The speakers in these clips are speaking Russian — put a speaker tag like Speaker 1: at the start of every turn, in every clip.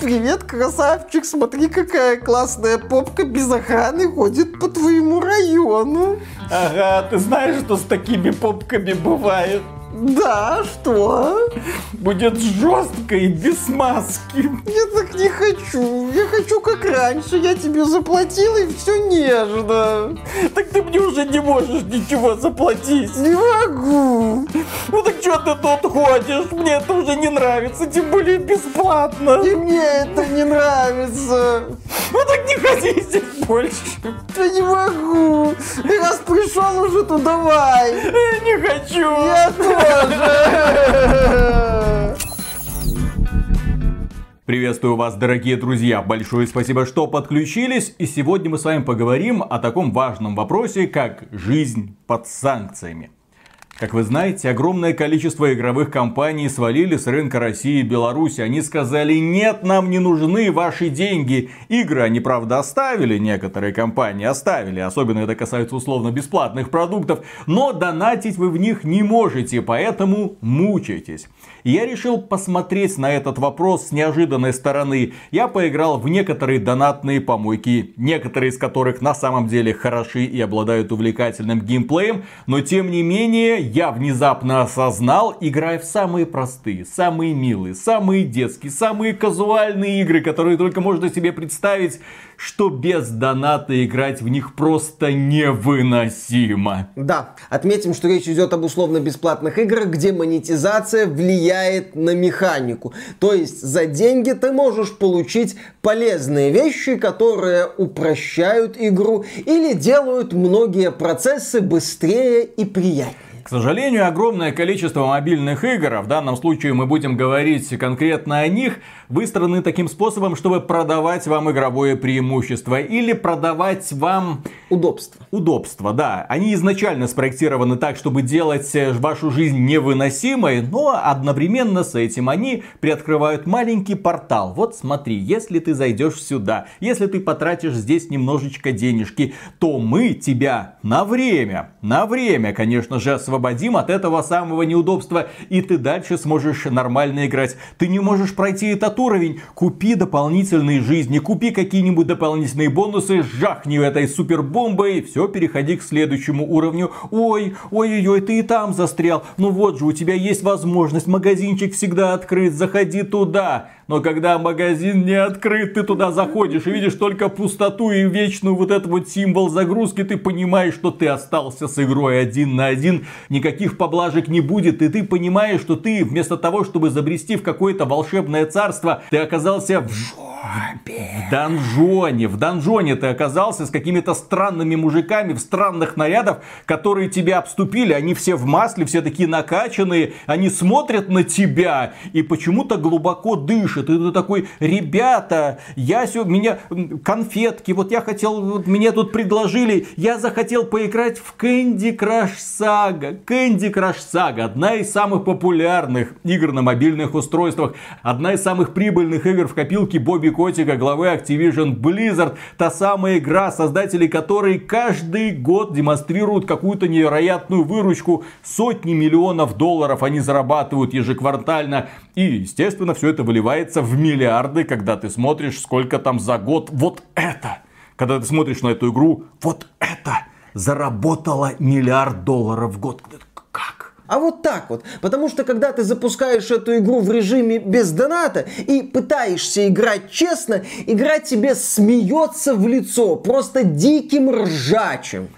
Speaker 1: Привет, красавчик, смотри, какая классная попка без охраны ходит по твоему району.
Speaker 2: Ага, ты знаешь, что с такими попками бывает?
Speaker 1: Да, что?
Speaker 2: Будет жестко и без маски.
Speaker 1: Я так не хочу. Я хочу как раньше. Я тебе заплатил и все нежно.
Speaker 2: Так ты мне уже не можешь ничего заплатить.
Speaker 1: Не могу.
Speaker 2: Ну так что ты тут ходишь? Мне это уже не нравится, тем более бесплатно.
Speaker 1: И мне это не нравится.
Speaker 2: Ну так не ходи здесь больше.
Speaker 1: Я не могу. Раз пришел уже, то давай.
Speaker 2: Я не хочу.
Speaker 1: Я тоже.
Speaker 3: Приветствую вас, дорогие друзья! Большое спасибо, что подключились. И сегодня мы с вами поговорим о таком важном вопросе, как жизнь под санкциями. Как вы знаете, огромное количество игровых компаний свалили с рынка России и Беларуси. Они сказали, нет, нам не нужны ваши деньги. Игры они, правда, оставили, некоторые компании оставили. Особенно это касается условно-бесплатных продуктов. Но донатить вы в них не можете, поэтому мучайтесь. И я решил посмотреть на этот вопрос с неожиданной стороны. Я поиграл в некоторые донатные помойки, некоторые из которых на самом деле хороши и обладают увлекательным геймплеем, но тем не менее я внезапно осознал, играя в самые простые, самые милые, самые детские, самые казуальные игры, которые только можно себе представить, что без доната играть в них просто невыносимо.
Speaker 1: Да, отметим, что речь идет об условно-бесплатных играх, где монетизация влияет на механику. То есть за деньги ты можешь получить полезные вещи, которые упрощают игру или делают многие процессы быстрее и приятнее.
Speaker 3: К сожалению, огромное количество мобильных игр, а в данном случае мы будем говорить конкретно о них, выстроены таким способом, чтобы продавать вам игровое преимущество или продавать вам
Speaker 1: удобство.
Speaker 3: Удобство, да. Они изначально спроектированы так, чтобы делать э, вашу жизнь невыносимой, но одновременно с этим они приоткрывают маленький портал. Вот смотри, если ты зайдешь сюда, если ты потратишь здесь немножечко денежки, то мы тебя на время, на время, конечно же, освободим от этого самого неудобства, и ты дальше сможешь нормально играть. Ты не можешь пройти этот уровень, купи дополнительные жизни, купи какие-нибудь дополнительные бонусы, жахни этой супербомбой, все, переходи к следующему уровню. Ой, ой-ой-ой, ты и там застрял. Ну вот же, у тебя есть возможность, магазинчик всегда открыт, заходи туда. Но когда магазин не открыт, ты туда заходишь и видишь только пустоту и вечную вот этот вот символ загрузки, ты понимаешь, что ты остался с игрой один на один, никаких поблажек не будет, и ты понимаешь, что ты вместо того, чтобы забрести в какое-то волшебное царство, ты оказался в жопе. В донжоне. В донжоне ты оказался с какими-то странными мужиками в странных нарядах, которые тебя обступили. Они все в масле, все такие накачанные. Они смотрят на тебя и почему-то глубоко дышат. И ты такой, ребята, я все, меня конфетки, вот я хотел, вот мне тут предложили, я захотел поиграть в Candy Crush Saga. Candy Crush Saga, одна из самых популярных игр на мобильных устройствах, одна из самых прибыльных игр в копилке Бобби Котика, главы Activision Blizzard, та самая игра, создатели которой каждый год демонстрируют какую-то невероятную выручку, сотни миллионов долларов они зарабатывают ежеквартально, и, естественно, все это выливается в миллиарды, когда ты смотришь, сколько там за год вот это. Когда ты смотришь на эту игру, вот это заработало миллиард долларов в год.
Speaker 1: А вот так вот. Потому что когда ты запускаешь эту игру в режиме без доната и пытаешься играть честно, игра тебе смеется в лицо просто диким ржачем.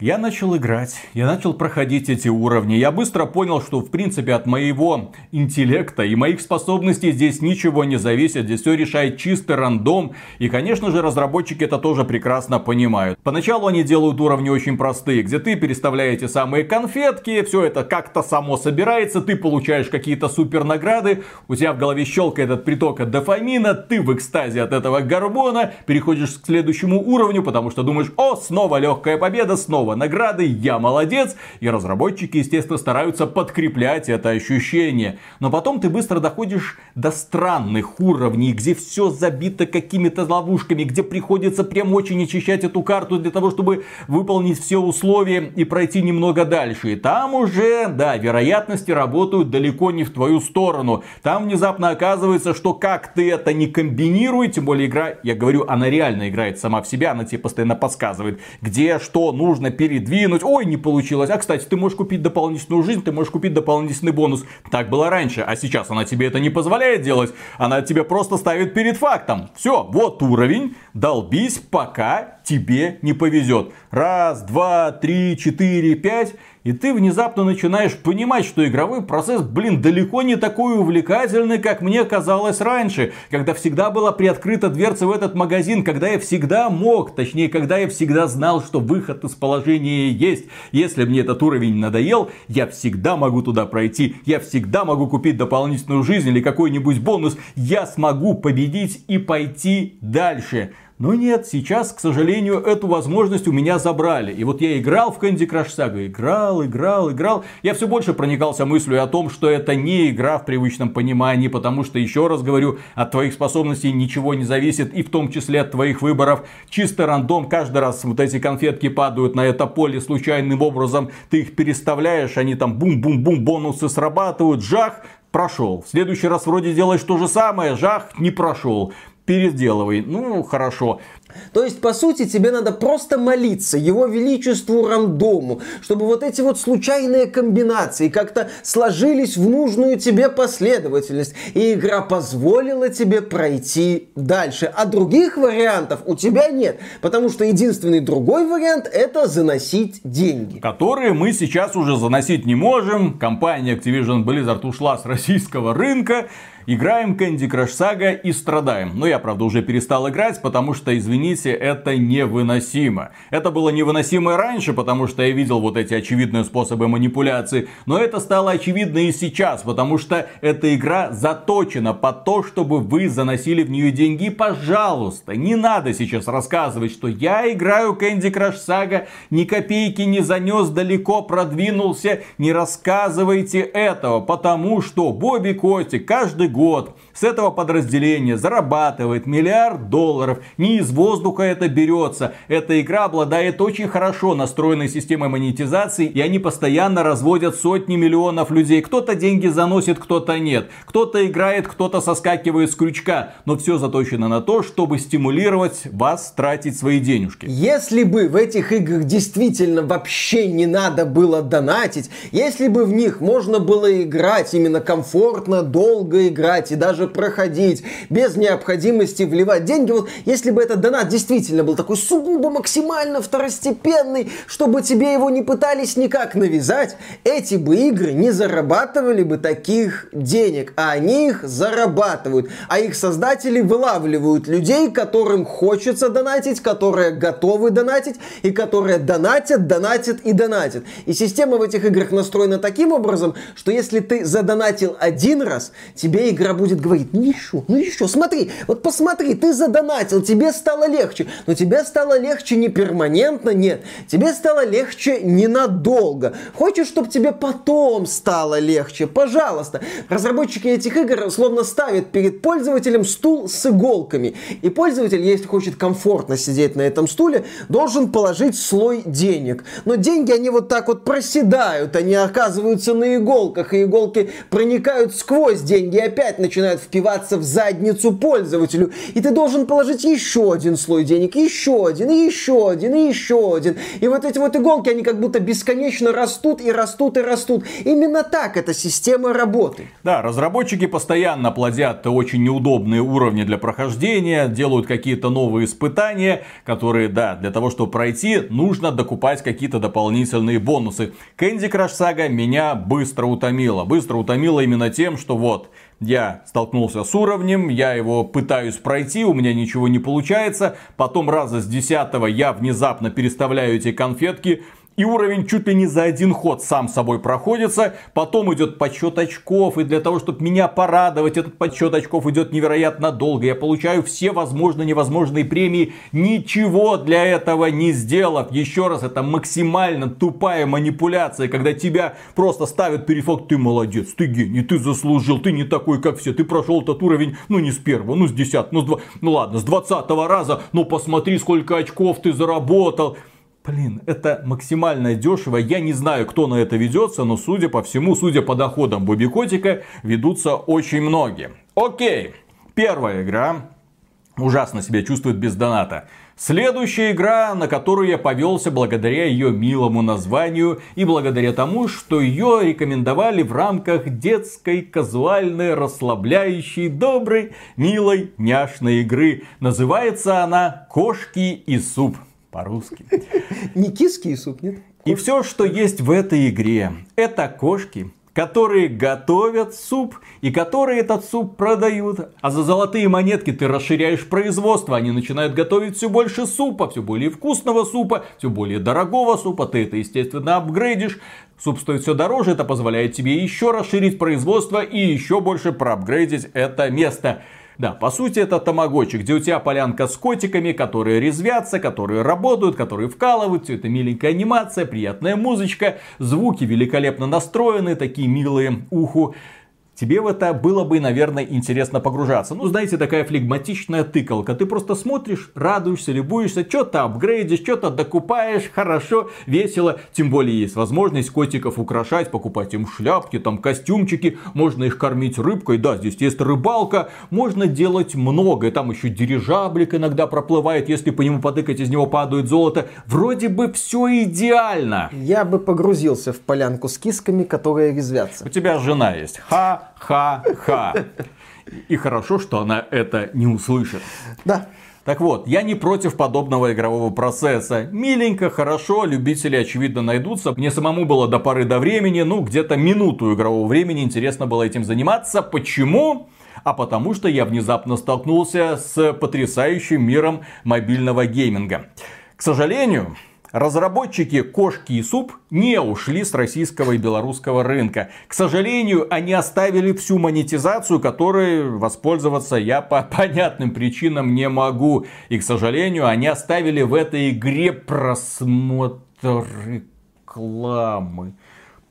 Speaker 3: Я начал играть, я начал проходить эти уровни. Я быстро понял, что в принципе от моего интеллекта и моих способностей здесь ничего не зависит. Здесь все решает чистый рандом. И конечно же разработчики это тоже прекрасно понимают. Поначалу они делают уровни очень простые, где ты переставляете самые конфетки, все это как-то само собирается, ты получаешь какие-то супер награды, у тебя в голове щелкает этот приток от дофамина, ты в экстазе от этого гормона, переходишь к следующему уровню, потому что думаешь, о, снова легкая победа, снова снова награды, я молодец. И разработчики, естественно, стараются подкреплять это ощущение. Но потом ты быстро доходишь до странных уровней, где все забито какими-то ловушками, где приходится прям очень очищать эту карту для того, чтобы выполнить все условия и пройти немного дальше. И там уже, да, вероятности работают далеко не в твою сторону. Там внезапно оказывается, что как ты это не комбинируй, тем более игра, я говорю, она реально играет сама в себя, она тебе постоянно подсказывает, где что нужно передвинуть. Ой, не получилось. А, кстати, ты можешь купить дополнительную жизнь, ты можешь купить дополнительный бонус. Так было раньше, а сейчас она тебе это не позволяет делать. Она тебе просто ставит перед фактом. Все, вот уровень, долбись, пока тебе не повезет. Раз, два, три, четыре, пять. И ты внезапно начинаешь понимать, что игровой процесс, блин, далеко не такой увлекательный, как мне казалось раньше. Когда всегда была приоткрыта дверца в этот магазин, когда я всегда мог, точнее, когда я всегда знал, что выход из положения есть. Если мне этот уровень надоел, я всегда могу туда пройти. Я всегда могу купить дополнительную жизнь или какой-нибудь бонус. Я смогу победить и пойти дальше. Но нет, сейчас, к сожалению, эту возможность у меня забрали. И вот я играл в Candy Crush Saga, играл, играл, играл. Я все больше проникался мыслью о том, что это не игра в привычном понимании, потому что, еще раз говорю, от твоих способностей ничего не зависит, и в том числе от твоих выборов. Чисто рандом, каждый раз вот эти конфетки падают на это поле случайным образом, ты их переставляешь, они там бум-бум-бум, бонусы срабатывают, жах, прошел. В следующий раз вроде делаешь то же самое, жах, не прошел переделывай. Ну, хорошо.
Speaker 1: То есть, по сути, тебе надо просто молиться его величеству рандому, чтобы вот эти вот случайные комбинации как-то сложились в нужную тебе последовательность, и игра позволила тебе пройти дальше. А других вариантов у тебя нет, потому что единственный другой вариант это заносить деньги.
Speaker 3: Которые мы сейчас уже заносить не можем. Компания Activision Blizzard ушла с российского рынка. Играем Candy Crush Saga и страдаем. Но я, правда, уже перестал играть, потому что, извините, это невыносимо. Это было невыносимо и раньше, потому что я видел вот эти очевидные способы манипуляции. Но это стало очевидно и сейчас, потому что эта игра заточена под то, чтобы вы заносили в нее деньги. Пожалуйста, не надо сейчас рассказывать, что я играю Candy Crush Saga, ни копейки не занес, далеко продвинулся. Не рассказывайте этого, потому что Бобби Котик каждый год год с этого подразделения зарабатывает миллиард долларов. Не из воздуха это берется. Эта игра обладает очень хорошо настроенной системой монетизации, и они постоянно разводят сотни миллионов людей. Кто-то деньги заносит, кто-то нет. Кто-то играет, кто-то соскакивает с крючка. Но все заточено на то, чтобы стимулировать вас тратить свои денежки.
Speaker 1: Если бы в этих играх действительно вообще не надо было донатить, если бы в них можно было играть именно комфортно, долго играть, и даже проходить без необходимости вливать деньги. Вот если бы этот донат действительно был такой сугубо максимально второстепенный, чтобы тебе его не пытались никак навязать, эти бы игры не зарабатывали бы таких денег, а они их зарабатывают. А их создатели вылавливают людей, которым хочется донатить, которые готовы донатить и которые донатят, донатят и донатят. И система в этих играх настроена таким образом, что если ты задонатил один раз, тебе игра будет говорить, ну еще, ну еще, смотри, вот посмотри, ты задонатил, тебе стало легче. Но тебе стало легче не перманентно, нет. Тебе стало легче ненадолго. Хочешь, чтобы тебе потом стало легче? Пожалуйста. Разработчики этих игр словно ставят перед пользователем стул с иголками. И пользователь, если хочет комфортно сидеть на этом стуле, должен положить слой денег. Но деньги, они вот так вот проседают, они оказываются на иголках, и иголки проникают сквозь деньги и опять начинают впиваться в задницу пользователю. И ты должен положить еще один слой денег, еще один, и еще один, и еще один. И вот эти вот иголки, они как будто бесконечно растут и растут и растут. Именно так эта система работает.
Speaker 3: Да, разработчики постоянно плодят очень неудобные уровни для прохождения, делают какие-то новые испытания, которые, да, для того, чтобы пройти, нужно докупать какие-то дополнительные бонусы. Candy Crush Saga меня быстро утомила. Быстро утомила именно тем, что вот, я столкнулся с уровнем, я его пытаюсь пройти, у меня ничего не получается. Потом раза с десятого я внезапно переставляю эти конфетки, И уровень чуть ли не за один ход сам собой проходится. Потом идет подсчет очков. И для того, чтобы меня порадовать, этот подсчет очков идет невероятно долго. Я получаю все возможные невозможные премии, ничего для этого не сделав. Еще раз, это максимально тупая манипуляция, когда тебя просто ставят перед фактом, ты молодец, ты гений, ты заслужил, ты не такой, как все, ты прошел этот уровень, ну не с первого, ну с десятого, ну, с два, ну ладно, с двадцатого раза, ну посмотри, сколько очков ты заработал. Блин, это максимально дешево. Я не знаю, кто на это ведется, но судя по всему, судя по доходам Бобби Котика, ведутся очень многие. Окей, первая игра ужасно себя чувствует без доната. Следующая игра, на которую я повелся благодаря ее милому названию и благодаря тому, что ее рекомендовали в рамках детской, казуальной, расслабляющей, доброй, милой, няшной игры. Называется она «Кошки и суп» по-русски.
Speaker 1: И суп, нет?
Speaker 3: И все, что есть в этой игре, это кошки, которые готовят суп и которые этот суп продают. А за золотые монетки ты расширяешь производство, они начинают готовить все больше супа, все более вкусного супа, все более дорогого супа, ты это естественно апгрейдишь. Суп стоит все дороже, это позволяет тебе еще расширить производство и еще больше проапгрейдить это место. Да, по сути это тамагочи, где у тебя полянка с котиками, которые резвятся, которые работают, которые вкалывают, все это миленькая анимация, приятная музычка, звуки великолепно настроены, такие милые уху тебе в это было бы, наверное, интересно погружаться. Ну, знаете, такая флегматичная тыкалка. Ты просто смотришь, радуешься, любуешься, что-то апгрейдишь, что-то докупаешь, хорошо, весело. Тем более есть возможность котиков украшать, покупать им шляпки, там костюмчики, можно их кормить рыбкой. Да, здесь есть рыбалка, можно делать многое. Там еще дирижаблик иногда проплывает, если по нему потыкать, из него падает золото. Вроде бы все идеально.
Speaker 1: Я бы погрузился в полянку с кисками, которые резвятся.
Speaker 3: У тебя жена есть. Ха, ха-ха. И хорошо, что она это не услышит.
Speaker 1: Да.
Speaker 3: Так вот, я не против подобного игрового процесса. Миленько, хорошо, любители очевидно найдутся. Мне самому было до поры до времени, ну где-то минуту игрового времени интересно было этим заниматься. Почему? А потому что я внезапно столкнулся с потрясающим миром мобильного гейминга. К сожалению, Разработчики «Кошки и суп» не ушли с российского и белорусского рынка. К сожалению, они оставили всю монетизацию, которой воспользоваться я по понятным причинам не могу. И, к сожалению, они оставили в этой игре просмотр рекламы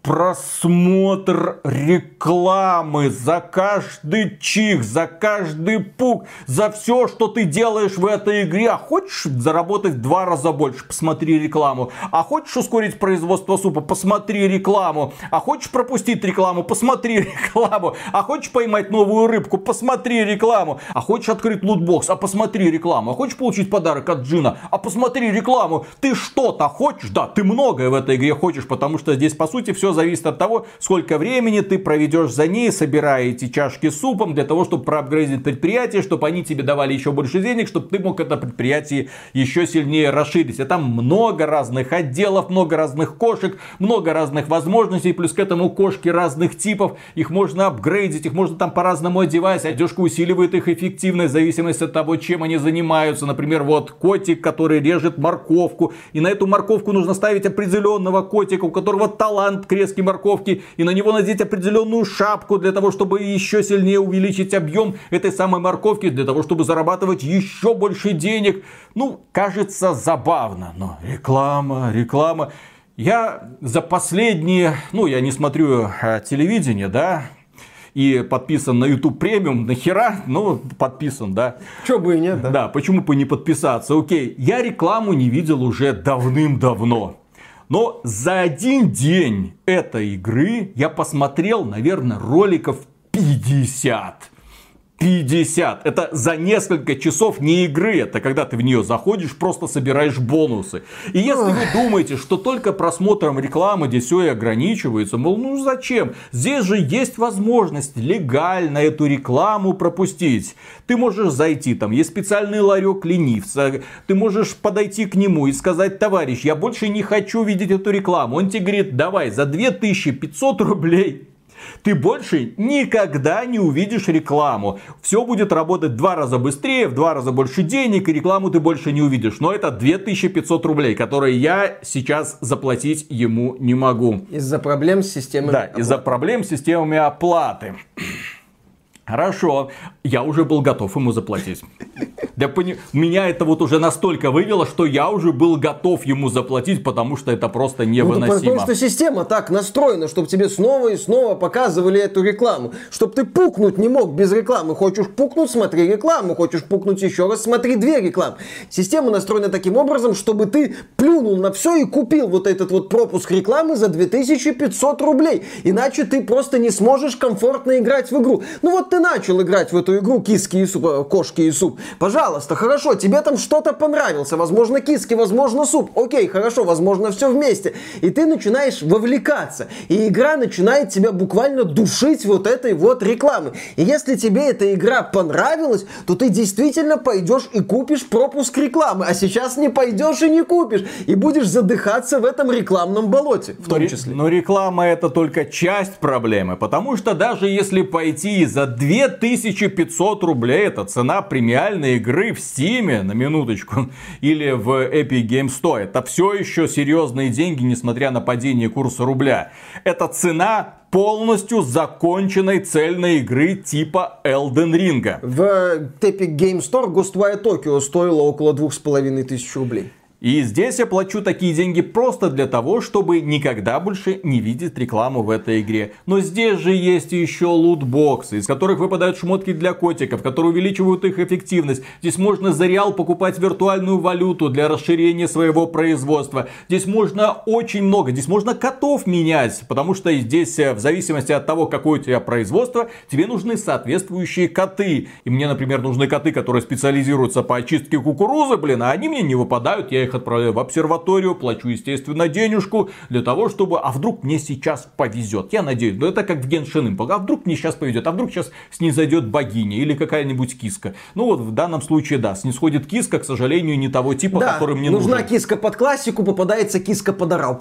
Speaker 3: просмотр рекламы за каждый чих, за каждый пук, за все, что ты делаешь в этой игре. А хочешь заработать в два раза больше? Посмотри рекламу. А хочешь ускорить производство супа? Посмотри рекламу. А хочешь пропустить рекламу? Посмотри рекламу. А хочешь поймать новую рыбку? Посмотри рекламу. А хочешь открыть лутбокс? А посмотри рекламу. А хочешь получить подарок от Джина? А посмотри рекламу. Ты что-то хочешь? Да, ты многое в этой игре хочешь, потому что здесь по сути все зависит от того, сколько времени ты проведешь за ней, собирая эти чашки с супом, для того, чтобы проапгрейдить предприятие, чтобы они тебе давали еще больше денег, чтобы ты мог это предприятие еще сильнее расширить. А там много разных отделов, много разных кошек, много разных возможностей, плюс к этому кошки разных типов, их можно апгрейдить, их можно там по-разному одевать, одежка усиливает их эффективность в зависимости от того, чем они занимаются. Например, вот котик, который режет морковку, и на эту морковку нужно ставить определенного котика, у которого талант к нарезки морковки и на него надеть определенную шапку для того, чтобы еще сильнее увеличить объем этой самой морковки, для того, чтобы зарабатывать еще больше денег. Ну, кажется забавно, но реклама, реклама. Я за последние, ну, я не смотрю а, телевидение, да, и подписан на YouTube премиум, нахера? Ну, подписан, да.
Speaker 1: Чё бы и нет, да.
Speaker 3: Да, почему бы не подписаться? Окей, я рекламу не видел уже давным-давно. Но за один день этой игры я посмотрел, наверное, роликов 50. 50. Это за несколько часов не игры. Это когда ты в нее заходишь, просто собираешь бонусы. И если вы думаете, что только просмотром рекламы здесь все и ограничивается, мол, ну зачем? Здесь же есть возможность легально эту рекламу пропустить. Ты можешь зайти, там есть специальный ларек ленивца. Ты можешь подойти к нему и сказать, товарищ, я больше не хочу видеть эту рекламу. Он тебе говорит, давай за 2500 рублей ты больше никогда не увидишь рекламу. Все будет работать в два раза быстрее, в два раза больше денег, и рекламу ты больше не увидишь. Но это 2500 рублей, которые я сейчас заплатить ему не могу.
Speaker 1: Из-за проблем с системой
Speaker 3: Да, из-за проблем с системами оплаты. Хорошо, я уже был готов ему заплатить. Я пони... Меня это вот уже настолько вывело, что я уже был готов ему заплатить, потому что это просто невыносимо. Ну,
Speaker 1: потому что система так настроена, чтобы тебе снова и снова показывали эту рекламу. Чтобы ты пукнуть не мог без рекламы. Хочешь пукнуть, смотри рекламу. Хочешь пукнуть еще раз, смотри две рекламы. Система настроена таким образом, чтобы ты плюнул на все и купил вот этот вот пропуск рекламы за 2500 рублей. Иначе ты просто не сможешь комфортно играть в игру. Ну вот ты ты начал играть в эту игру киски и суп, э, кошки и суп, пожалуйста, хорошо, тебе там что-то понравился, возможно киски, возможно суп, окей, хорошо, возможно все вместе, и ты начинаешь вовлекаться, и игра начинает тебя буквально душить вот этой вот рекламы. И если тебе эта игра понравилась, то ты действительно пойдешь и купишь пропуск рекламы, а сейчас не пойдешь и не купишь, и будешь задыхаться в этом рекламном болоте, в том числе.
Speaker 3: Но реклама это только часть проблемы, потому что даже если пойти за 2500 рублей это цена премиальной игры в Steam, на минуточку, или в Epic Games Store. Это все еще серьезные деньги, несмотря на падение курса рубля. Это цена полностью законченной цельной игры типа Elden Ring.
Speaker 1: В Epic Game Store Ghostwire Tokyo стоило около двух с половиной тысяч рублей.
Speaker 3: И здесь я плачу такие деньги просто для того, чтобы никогда больше не видеть рекламу в этой игре. Но здесь же есть еще лутбоксы, из которых выпадают шмотки для котиков, которые увеличивают их эффективность. Здесь можно за реал покупать виртуальную валюту для расширения своего производства. Здесь можно очень много, здесь можно котов менять, потому что здесь э, в зависимости от того, какое у тебя производство, тебе нужны соответствующие коты. И мне, например, нужны коты, которые специализируются по очистке кукурузы, блин, а они мне не выпадают, я их отправляю в обсерваторию, плачу, естественно, денежку для того, чтобы, а вдруг мне сейчас повезет. Я надеюсь, но это как в Геншин Impact. А вдруг мне сейчас повезет, а вдруг сейчас снизойдет богиня или какая-нибудь киска. Ну вот в данном случае, да, снисходит киска, к сожалению, не того типа, да, который мне
Speaker 1: нужна
Speaker 3: нужен.
Speaker 1: нужна киска под классику, попадается киска под орал.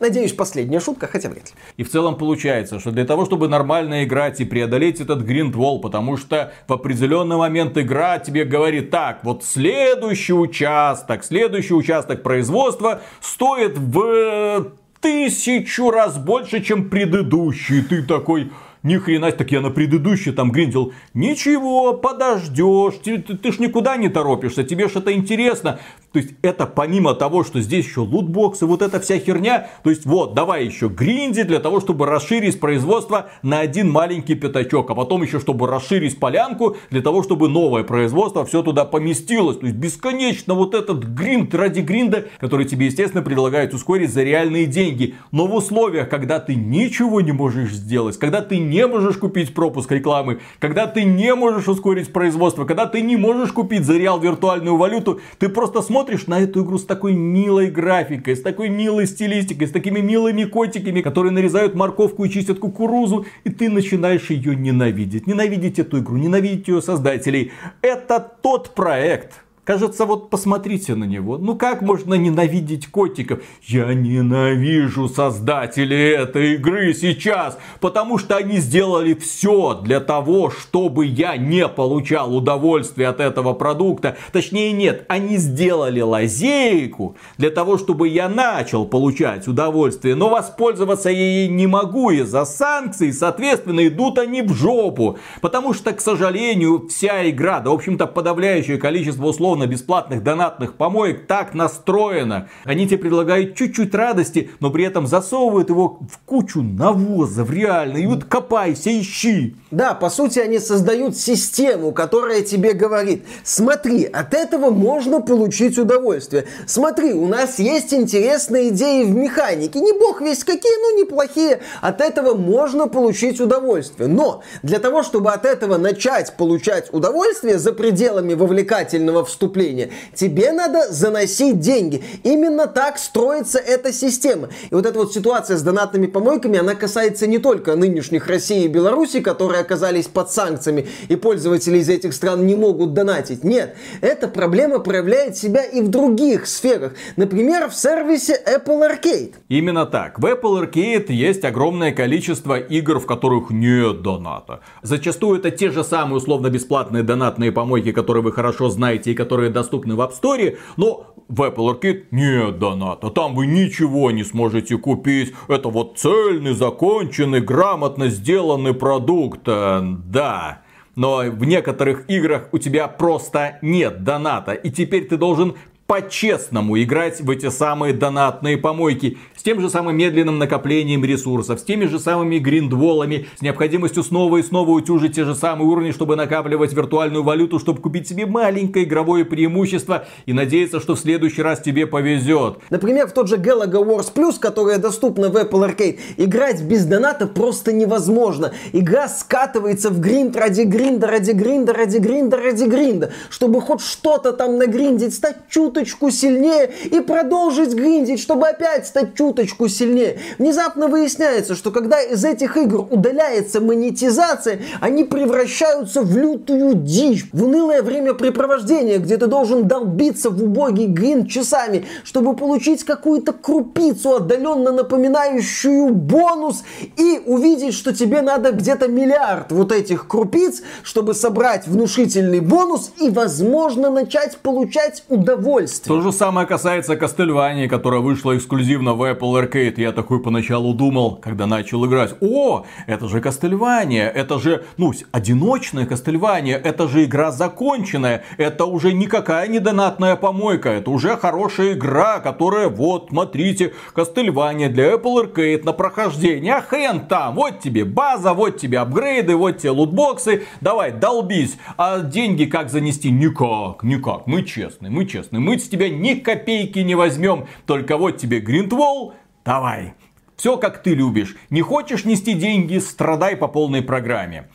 Speaker 1: Надеюсь, последняя шутка, хотя вряд ли.
Speaker 3: И в целом получается, что для того, чтобы нормально играть и преодолеть этот гриндвол, потому что в определенный момент игра тебе говорит, так, вот следующий участок, следующий участок производства стоит в тысячу раз больше, чем предыдущий. Ты такой, ни хрена, так я на предыдущий там гриндил. Ничего, подождешь, ты, ты, ты ж никуда не торопишься, тебе ж это интересно. То есть это помимо того, что здесь еще лутбоксы, вот эта вся херня. То есть вот, давай еще гринди для того, чтобы расширить производство на один маленький пятачок. А потом еще, чтобы расширить полянку, для того, чтобы новое производство все туда поместилось. То есть бесконечно вот этот гринд ради гринда, который тебе, естественно, предлагают ускорить за реальные деньги. Но в условиях, когда ты ничего не можешь сделать, когда ты не можешь купить пропуск рекламы, когда ты не можешь ускорить производство, когда ты не можешь купить за реал виртуальную валюту, ты просто смотришь смотришь на эту игру с такой милой графикой, с такой милой стилистикой, с такими милыми котиками, которые нарезают морковку и чистят кукурузу, и ты начинаешь ее ненавидеть. Ненавидеть эту игру, ненавидеть ее создателей. Это тот проект, Кажется, вот посмотрите на него. Ну как можно ненавидеть котиков? Я ненавижу создателей этой игры сейчас, потому что они сделали все для того, чтобы я не получал удовольствие от этого продукта. Точнее нет, они сделали лазейку для того, чтобы я начал получать удовольствие, но воспользоваться я ей не могу из-за санкций, соответственно, идут они в жопу. Потому что, к сожалению, вся игра, да в общем-то подавляющее количество условно условно-бесплатных донатных помоек так настроено. Они тебе предлагают чуть-чуть радости, но при этом засовывают его в кучу навоза, в реально. И вот копайся, ищи.
Speaker 1: Да, по сути, они создают систему, которая тебе говорит, смотри, от этого можно получить удовольствие. Смотри, у нас есть интересные идеи в механике. Не бог весь какие, но неплохие. От этого можно получить удовольствие. Но для того, чтобы от этого начать получать удовольствие за пределами вовлекательного вступления, поступления. Тебе надо заносить деньги. Именно так строится эта система. И вот эта вот ситуация с донатными помойками, она касается не только нынешних России и Беларуси, которые оказались под санкциями, и пользователи из этих стран не могут донатить. Нет, эта проблема проявляет себя и в других сферах. Например, в сервисе Apple Arcade.
Speaker 3: Именно так. В Apple Arcade есть огромное количество игр, в которых нет доната. Зачастую это те же самые условно-бесплатные донатные помойки, которые вы хорошо знаете и которые доступны в App Store, но в Apple Arcade нет доната. Там вы ничего не сможете купить. Это вот цельный, законченный, грамотно сделанный продукт. Э, да. Но в некоторых играх у тебя просто нет доната. И теперь ты должен по-честному играть в эти самые донатные помойки с тем же самым медленным накоплением ресурсов, с теми же самыми гриндволами, с необходимостью снова и снова утюжить те же самые уровни, чтобы накапливать виртуальную валюту, чтобы купить себе маленькое игровое преимущество и надеяться, что в следующий раз тебе повезет.
Speaker 1: Например, в тот же Galaga Wars Plus, которая доступна в Apple Arcade, играть без доната просто невозможно. Игра скатывается в гринд ради гринда, ради гринда, ради гринда, ради гринда. Чтобы хоть что-то там нагриндить, стать чуточку сильнее и продолжить гриндить, чтобы опять стать чуточку чуточку сильнее. Внезапно выясняется, что когда из этих игр удаляется монетизация, они превращаются в лютую дичь, в унылое времяпрепровождение, где ты должен долбиться в убогий грин часами, чтобы получить какую-то крупицу, отдаленно напоминающую бонус, и увидеть, что тебе надо где-то миллиард вот этих крупиц, чтобы собрать внушительный бонус и, возможно, начать получать удовольствие.
Speaker 3: То же самое касается Кастельвании, которая вышла эксклюзивно в Apple Arcade, я такой поначалу думал, когда начал играть, о, это же Кастельвания, это же, ну, одиночная Кастельвания, это же игра законченная, это уже никакая не донатная помойка, это уже хорошая игра, которая, вот, смотрите, Кастельвания для Apple Arcade на прохождение, а хрен там, вот тебе база, вот тебе апгрейды, вот тебе лутбоксы, давай, долбись, а деньги как занести? Никак, никак, мы честные, мы честные, мы с тебя ни копейки не возьмем, только вот тебе Гринтвол, Давай. Все как ты любишь. Не хочешь нести деньги, страдай по полной программе.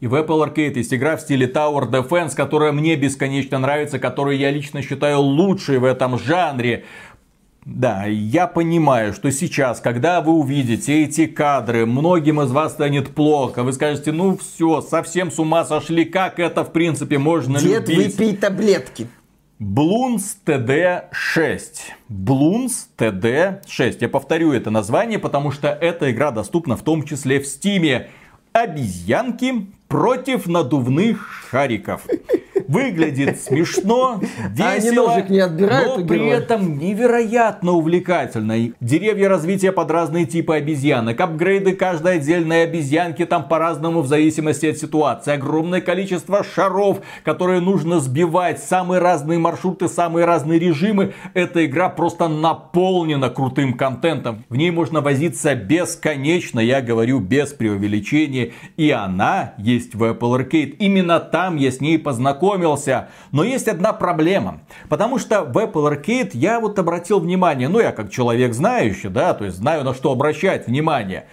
Speaker 3: И в Apple Arcade есть игра в стиле Tower Defense, которая мне бесконечно нравится, которую я лично считаю лучшей в этом жанре. Да, я понимаю, что сейчас, когда вы увидите эти кадры, многим из вас станет плохо. Вы скажете, ну все, совсем с ума сошли, как это в принципе можно
Speaker 1: Дед,
Speaker 3: любить?
Speaker 1: выпей таблетки.
Speaker 3: Блунс TD6. Блунс TD6. Я повторю это название, потому что эта игра доступна в том числе в Стиме. Обезьянки против надувных шариков. Выглядит смешно, весело,
Speaker 1: а не отбирают
Speaker 3: но при этом невероятно увлекательно. Деревья развития под разные типы обезьянок, апгрейды каждой отдельной обезьянки там по-разному в зависимости от ситуации. Огромное количество шаров, которые нужно сбивать, самые разные маршруты, самые разные режимы. Эта игра просто наполнена крутым контентом. В ней можно возиться бесконечно, я говорю без преувеличения. И она есть в Apple Arcade. Именно там я с ней познакомился. Но есть одна проблема. Потому что в Apple Arcade я вот обратил внимание, ну я как человек знающий, да, то есть знаю на что обращать внимание.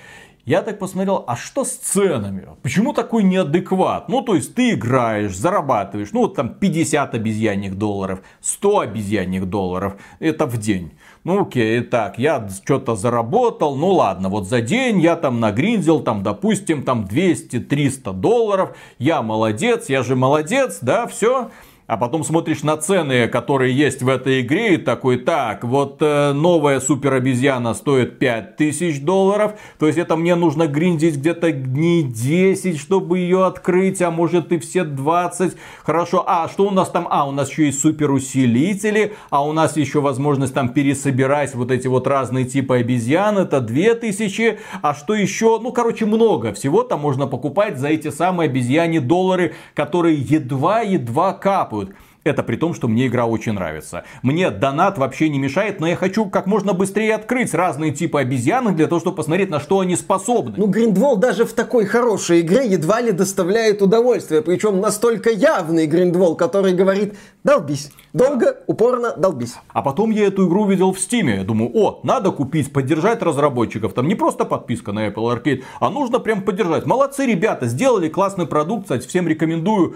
Speaker 3: Я так посмотрел, а что с ценами? Почему такой неадекват? Ну, то есть ты играешь, зарабатываешь, ну, вот там 50 обезьянных долларов, 100 обезьянных долларов, это в день. Ну окей, так, я что-то заработал, ну ладно, вот за день я там нагриндил, там, допустим, там 200-300 долларов, я молодец, я же молодец, да, все, а потом смотришь на цены, которые есть в этой игре, и такой, так, вот э, новая супер обезьяна стоит 5000 долларов, то есть это мне нужно гриндить где-то дней 10, чтобы ее открыть, а может и все 20. Хорошо, а что у нас там? А, у нас еще есть супер усилители, а у нас еще возможность там пересобирать вот эти вот разные типы обезьян, это 2000, а что еще? Ну, короче, много всего там можно покупать за эти самые обезьяне доллары, которые едва-едва капают делают. Это при том, что мне игра очень нравится. Мне донат вообще не мешает, но я хочу как можно быстрее открыть разные типы обезьянок для того, чтобы посмотреть, на что они способны.
Speaker 1: Ну, Гриндвол даже в такой хорошей игре едва ли доставляет удовольствие. Причем настолько явный Гриндвол, который говорит «долбись». Долго, упорно долбись.
Speaker 3: А потом я эту игру видел в Стиме. Я думаю, о, надо купить, поддержать разработчиков. Там не просто подписка на Apple Arcade, а нужно прям поддержать. Молодцы ребята, сделали классный продукт, кстати, всем рекомендую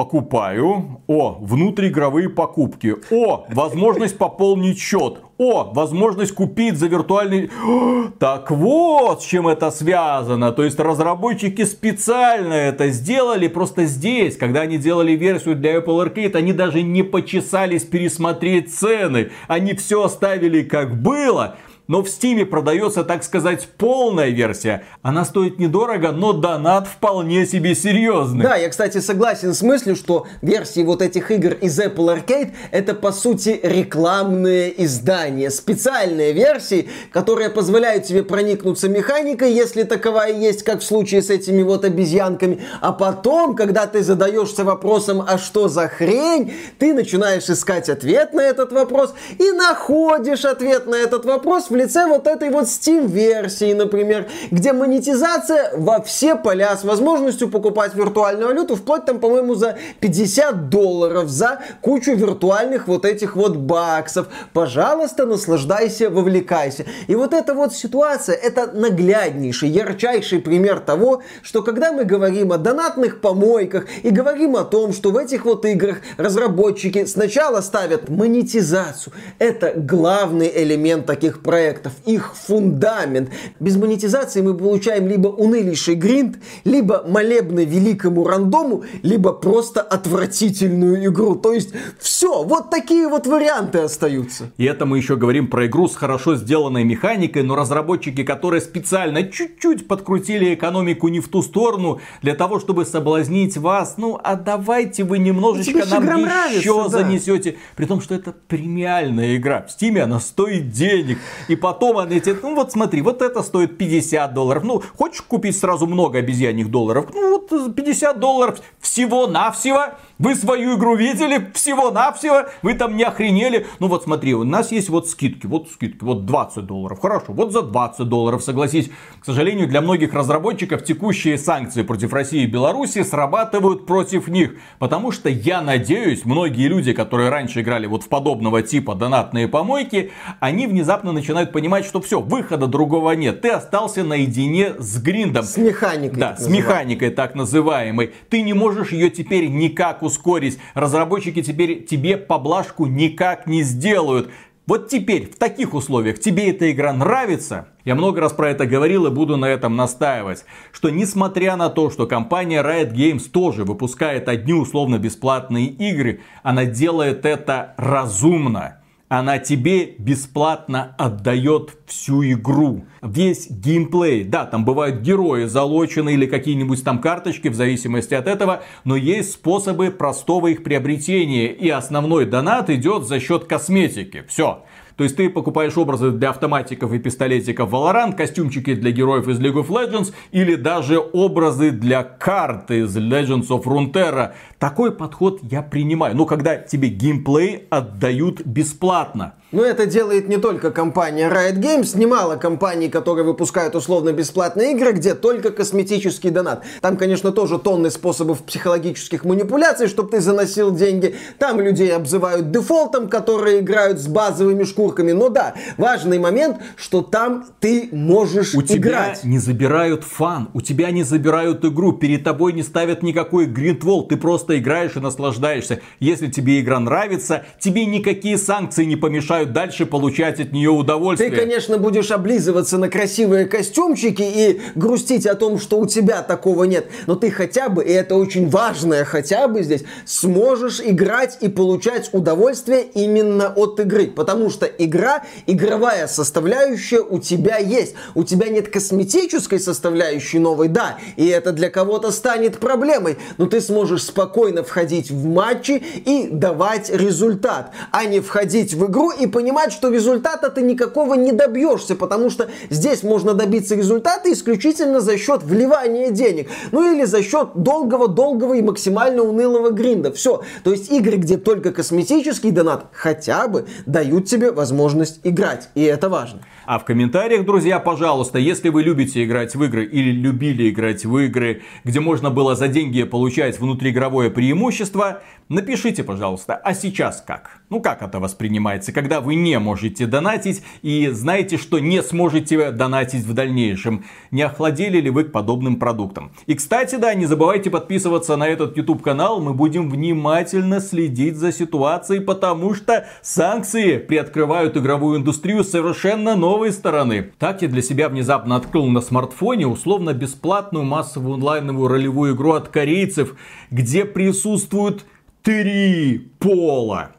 Speaker 3: покупаю. О, внутриигровые покупки. О, возможность пополнить счет. О, возможность купить за виртуальный... Так вот, с чем это связано. То есть разработчики специально это сделали. Просто здесь, когда они делали версию для Apple Arcade, они даже не почесались пересмотреть цены. Они все оставили как было но в Стиме продается, так сказать, полная версия. Она стоит недорого, но донат вполне себе серьезный.
Speaker 1: Да, я, кстати, согласен с мыслью, что версии вот этих игр из Apple Arcade это, по сути, рекламные издания. Специальные версии, которые позволяют тебе проникнуться механикой, если таковая есть, как в случае с этими вот обезьянками. А потом, когда ты задаешься вопросом, а что за хрень, ты начинаешь искать ответ на этот вопрос и находишь ответ на этот вопрос в лице вот этой вот Steam-версии, например, где монетизация во все поля с возможностью покупать виртуальную валюту вплоть там, по-моему, за 50 долларов за кучу виртуальных вот этих вот баксов. Пожалуйста, наслаждайся, вовлекайся. И вот эта вот ситуация, это нагляднейший, ярчайший пример того, что когда мы говорим о донатных помойках и говорим о том, что в этих вот играх разработчики сначала ставят монетизацию, это главный элемент таких проектов, проектов, их фундамент. Без монетизации мы получаем либо унылейший гринд, либо молебно великому рандому, либо просто отвратительную игру. То есть все, вот такие вот варианты остаются.
Speaker 3: И это мы еще говорим про игру с хорошо сделанной механикой, но разработчики, которые специально чуть-чуть подкрутили экономику не в ту сторону, для того, чтобы соблазнить вас, ну а давайте вы немножечко нам еще нравится, занесете. Да. При том, что это премиальная игра. В Стиме она стоит денег. И потом они эти, ну вот смотри, вот это стоит 50 долларов. Ну, хочешь купить сразу много обезьянных долларов? Ну вот 50 долларов всего-навсего. Вы свою игру видели? Всего-навсего. Вы там не охренели. Ну вот смотри, у нас есть вот скидки. Вот скидки. Вот 20 долларов. Хорошо. Вот за 20 долларов, согласись. К сожалению, для многих разработчиков текущие санкции против России и Беларуси срабатывают против них. Потому что я надеюсь, многие люди, которые раньше играли вот в подобного типа донатные помойки, они внезапно начинают понимать, что все, выхода другого нет. Ты остался наедине с гриндом.
Speaker 1: С механикой.
Speaker 3: Да, с механикой так называемой. Ты не можешь ее теперь никак ускорить. Разработчики теперь тебе поблажку никак не сделают. Вот теперь, в таких условиях, тебе эта игра нравится? Я много раз про это говорил и буду на этом настаивать. Что несмотря на то, что компания Riot Games тоже выпускает одни условно бесплатные игры, она делает это разумно она тебе бесплатно отдает всю игру. Весь геймплей. Да, там бывают герои залочены или какие-нибудь там карточки в зависимости от этого, но есть способы простого их приобретения. И основной донат идет за счет косметики. Все. То есть ты покупаешь образы для автоматиков и пистолетиков Valorant, костюмчики для героев из League of Legends или даже образы для карт из Legends of Runeterra. Такой подход я принимаю. Но когда тебе геймплей отдают бесплатно.
Speaker 1: Но это делает не только компания Riot Games, немало компаний, которые выпускают условно-бесплатные игры, где только косметический донат. Там, конечно, тоже тонны способов психологических манипуляций, чтобы ты заносил деньги. Там людей обзывают дефолтом, которые играют с базовыми шкурками. Но да, важный момент, что там ты можешь
Speaker 3: у
Speaker 1: играть.
Speaker 3: тебя не забирают фан, у тебя не забирают игру, перед тобой не ставят никакой гринтвол, ты просто играешь и наслаждаешься. Если тебе игра нравится, тебе никакие санкции не помешают продолжают дальше получать от нее удовольствие.
Speaker 1: Ты, конечно, будешь облизываться на красивые костюмчики и грустить о том, что у тебя такого нет. Но ты хотя бы, и это очень важное хотя бы здесь, сможешь играть и получать удовольствие именно от игры. Потому что игра, игровая составляющая у тебя есть. У тебя нет косметической составляющей новой, да, и это для кого-то станет проблемой. Но ты сможешь спокойно входить в матчи и давать результат, а не входить в игру и понимать, что результата ты никакого не добьешься, потому что здесь можно добиться результата исключительно за счет вливания денег. Ну или за счет долгого-долгого и максимально унылого гринда. Все. То есть игры, где только косметический донат, хотя бы дают тебе возможность играть. И это важно.
Speaker 3: А в комментариях, друзья, пожалуйста, если вы любите играть в игры или любили играть в игры, где можно было за деньги получать внутриигровое преимущество, напишите, пожалуйста, а сейчас как? Ну как это воспринимается, когда вы не можете донатить и знаете, что не сможете донатить в дальнейшем. Не охладели ли вы к подобным продуктам? И, кстати, да, не забывайте подписываться на этот YouTube канал. Мы будем внимательно следить за ситуацией, потому что санкции приоткрывают игровую индустрию с совершенно новой стороны. Так я для себя внезапно открыл на смартфоне условно бесплатную массовую онлайновую ролевую игру от корейцев, где присутствуют три пола.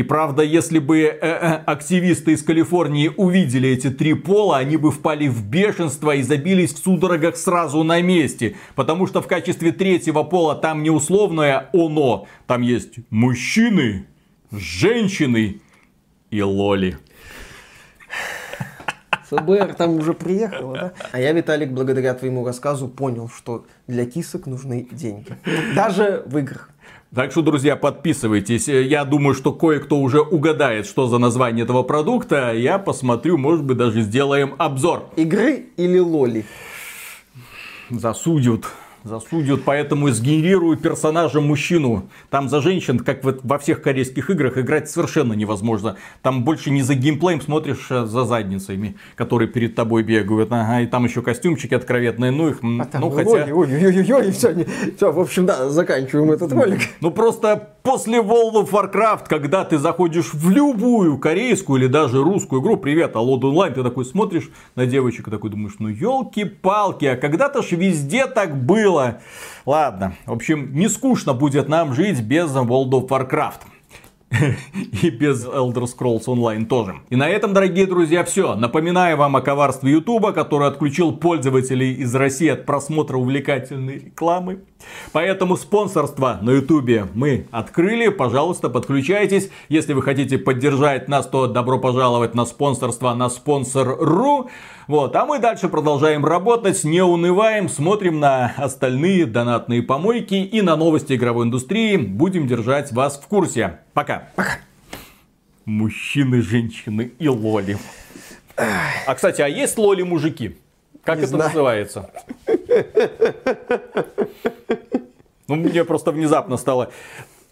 Speaker 3: И правда, если бы э -э, активисты из Калифорнии увидели эти три пола, они бы впали в бешенство и забились в судорогах сразу на месте. Потому что в качестве третьего пола там не условное оно. Там есть мужчины, женщины и лоли.
Speaker 1: ФБР там уже приехало, да? А я, Виталик, благодаря твоему рассказу понял, что для кисок нужны деньги. Даже в играх.
Speaker 3: Так что, друзья, подписывайтесь. Я думаю, что кое-кто уже угадает, что за название этого продукта. Я посмотрю, может быть, даже сделаем обзор.
Speaker 1: Игры или лоли?
Speaker 3: Засудят засудят, поэтому сгенерирую персонажа мужчину. Там за женщин, как во всех корейских играх, играть совершенно невозможно. Там больше не за геймплеем смотришь, а за задницами, которые перед тобой бегают. Ага, и там еще костюмчики откровенные, ну их, а там, ну хотя...
Speaker 1: Ой, ой, ой, ой, все, не... все, в общем, да, заканчиваем этот ролик.
Speaker 3: Ну просто после World of Warcraft, когда ты заходишь в любую корейскую или даже русскую игру, привет, а Лод онлайн, ты такой смотришь на девочек и такой думаешь, ну елки-палки, а когда-то ж везде так было. Ладно, в общем, не скучно будет нам жить без World of Warcraft. И без Elder Scrolls Online тоже. И на этом, дорогие друзья, все. Напоминаю вам о коварстве Ютуба, который отключил пользователей из России от просмотра увлекательной рекламы. Поэтому спонсорство на Ютубе мы открыли. Пожалуйста, подключайтесь. Если вы хотите поддержать нас, то добро пожаловать на спонсорство на спонсор.ру. Вот, а мы дальше продолжаем работать, не унываем, смотрим на остальные донатные помойки и на новости игровой индустрии. Будем держать вас в курсе. Пока.
Speaker 1: Пока.
Speaker 3: Мужчины, женщины и лоли. А, кстати, а есть лоли мужики? Как не это знаю. называется? Ну, мне просто внезапно стало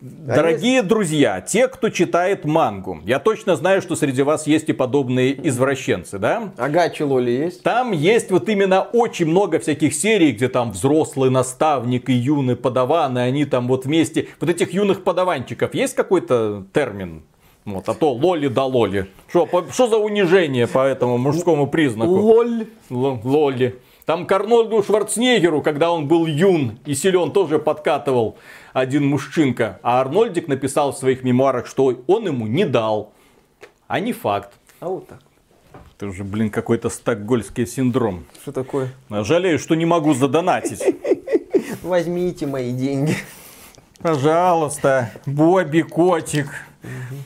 Speaker 3: а Дорогие друзья, те, кто читает мангу, я точно знаю, что среди вас есть и подобные извращенцы, да?
Speaker 1: Ага, Лоли есть?
Speaker 3: Там есть вот именно очень много всяких серий, где там взрослый наставник и юный подаван, и они там вот вместе. Вот этих юных подаванчиков есть какой-то термин? Вот, а то лоли да лоли. Что за унижение по этому мужскому признаку?
Speaker 1: Лоль.
Speaker 3: Л- лоли. Там к Арнольду Шварценеггеру, когда он был юн и силен, тоже подкатывал один мужчинка. А Арнольдик написал в своих мемуарах, что он ему не дал. А не факт.
Speaker 1: А вот так.
Speaker 3: Это уже, блин, какой-то стокгольский синдром.
Speaker 1: Что такое?
Speaker 3: Жалею, что не могу задонатить.
Speaker 1: Возьмите мои деньги.
Speaker 3: Пожалуйста, Бобби, котик. Угу.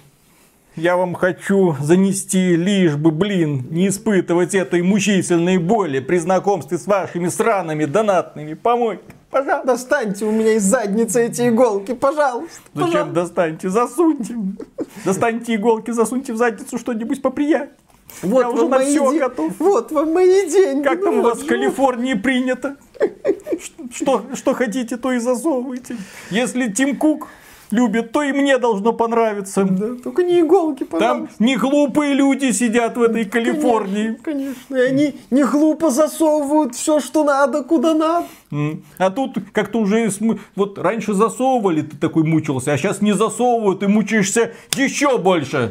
Speaker 3: Я вам хочу занести, лишь бы, блин, не испытывать этой мучительной боли при знакомстве с вашими сраными донатными помойками.
Speaker 1: Пожалуйста. Достаньте у меня из задницы эти иголки, пожалуйста.
Speaker 3: Зачем пожалуйста. достаньте? Засуньте. Достаньте иголки, засуньте в задницу что-нибудь поприятнее.
Speaker 1: Вот Я уже на все де... готов. Вот вам мои деньги.
Speaker 3: Как там ну, у вас в Калифорнии принято? Что, что хотите, то и засовывайте. Если Тим Кук любит, то и мне должно понравиться.
Speaker 1: Да, только не иголки,
Speaker 3: пожалуйста. Там не глупые люди сидят в этой Калифорнии.
Speaker 1: Конечно, конечно. И они не глупо засовывают все, что надо, куда надо.
Speaker 3: А тут как-то уже вот раньше засовывали, ты такой мучился, а сейчас не засовывают, и мучаешься еще больше.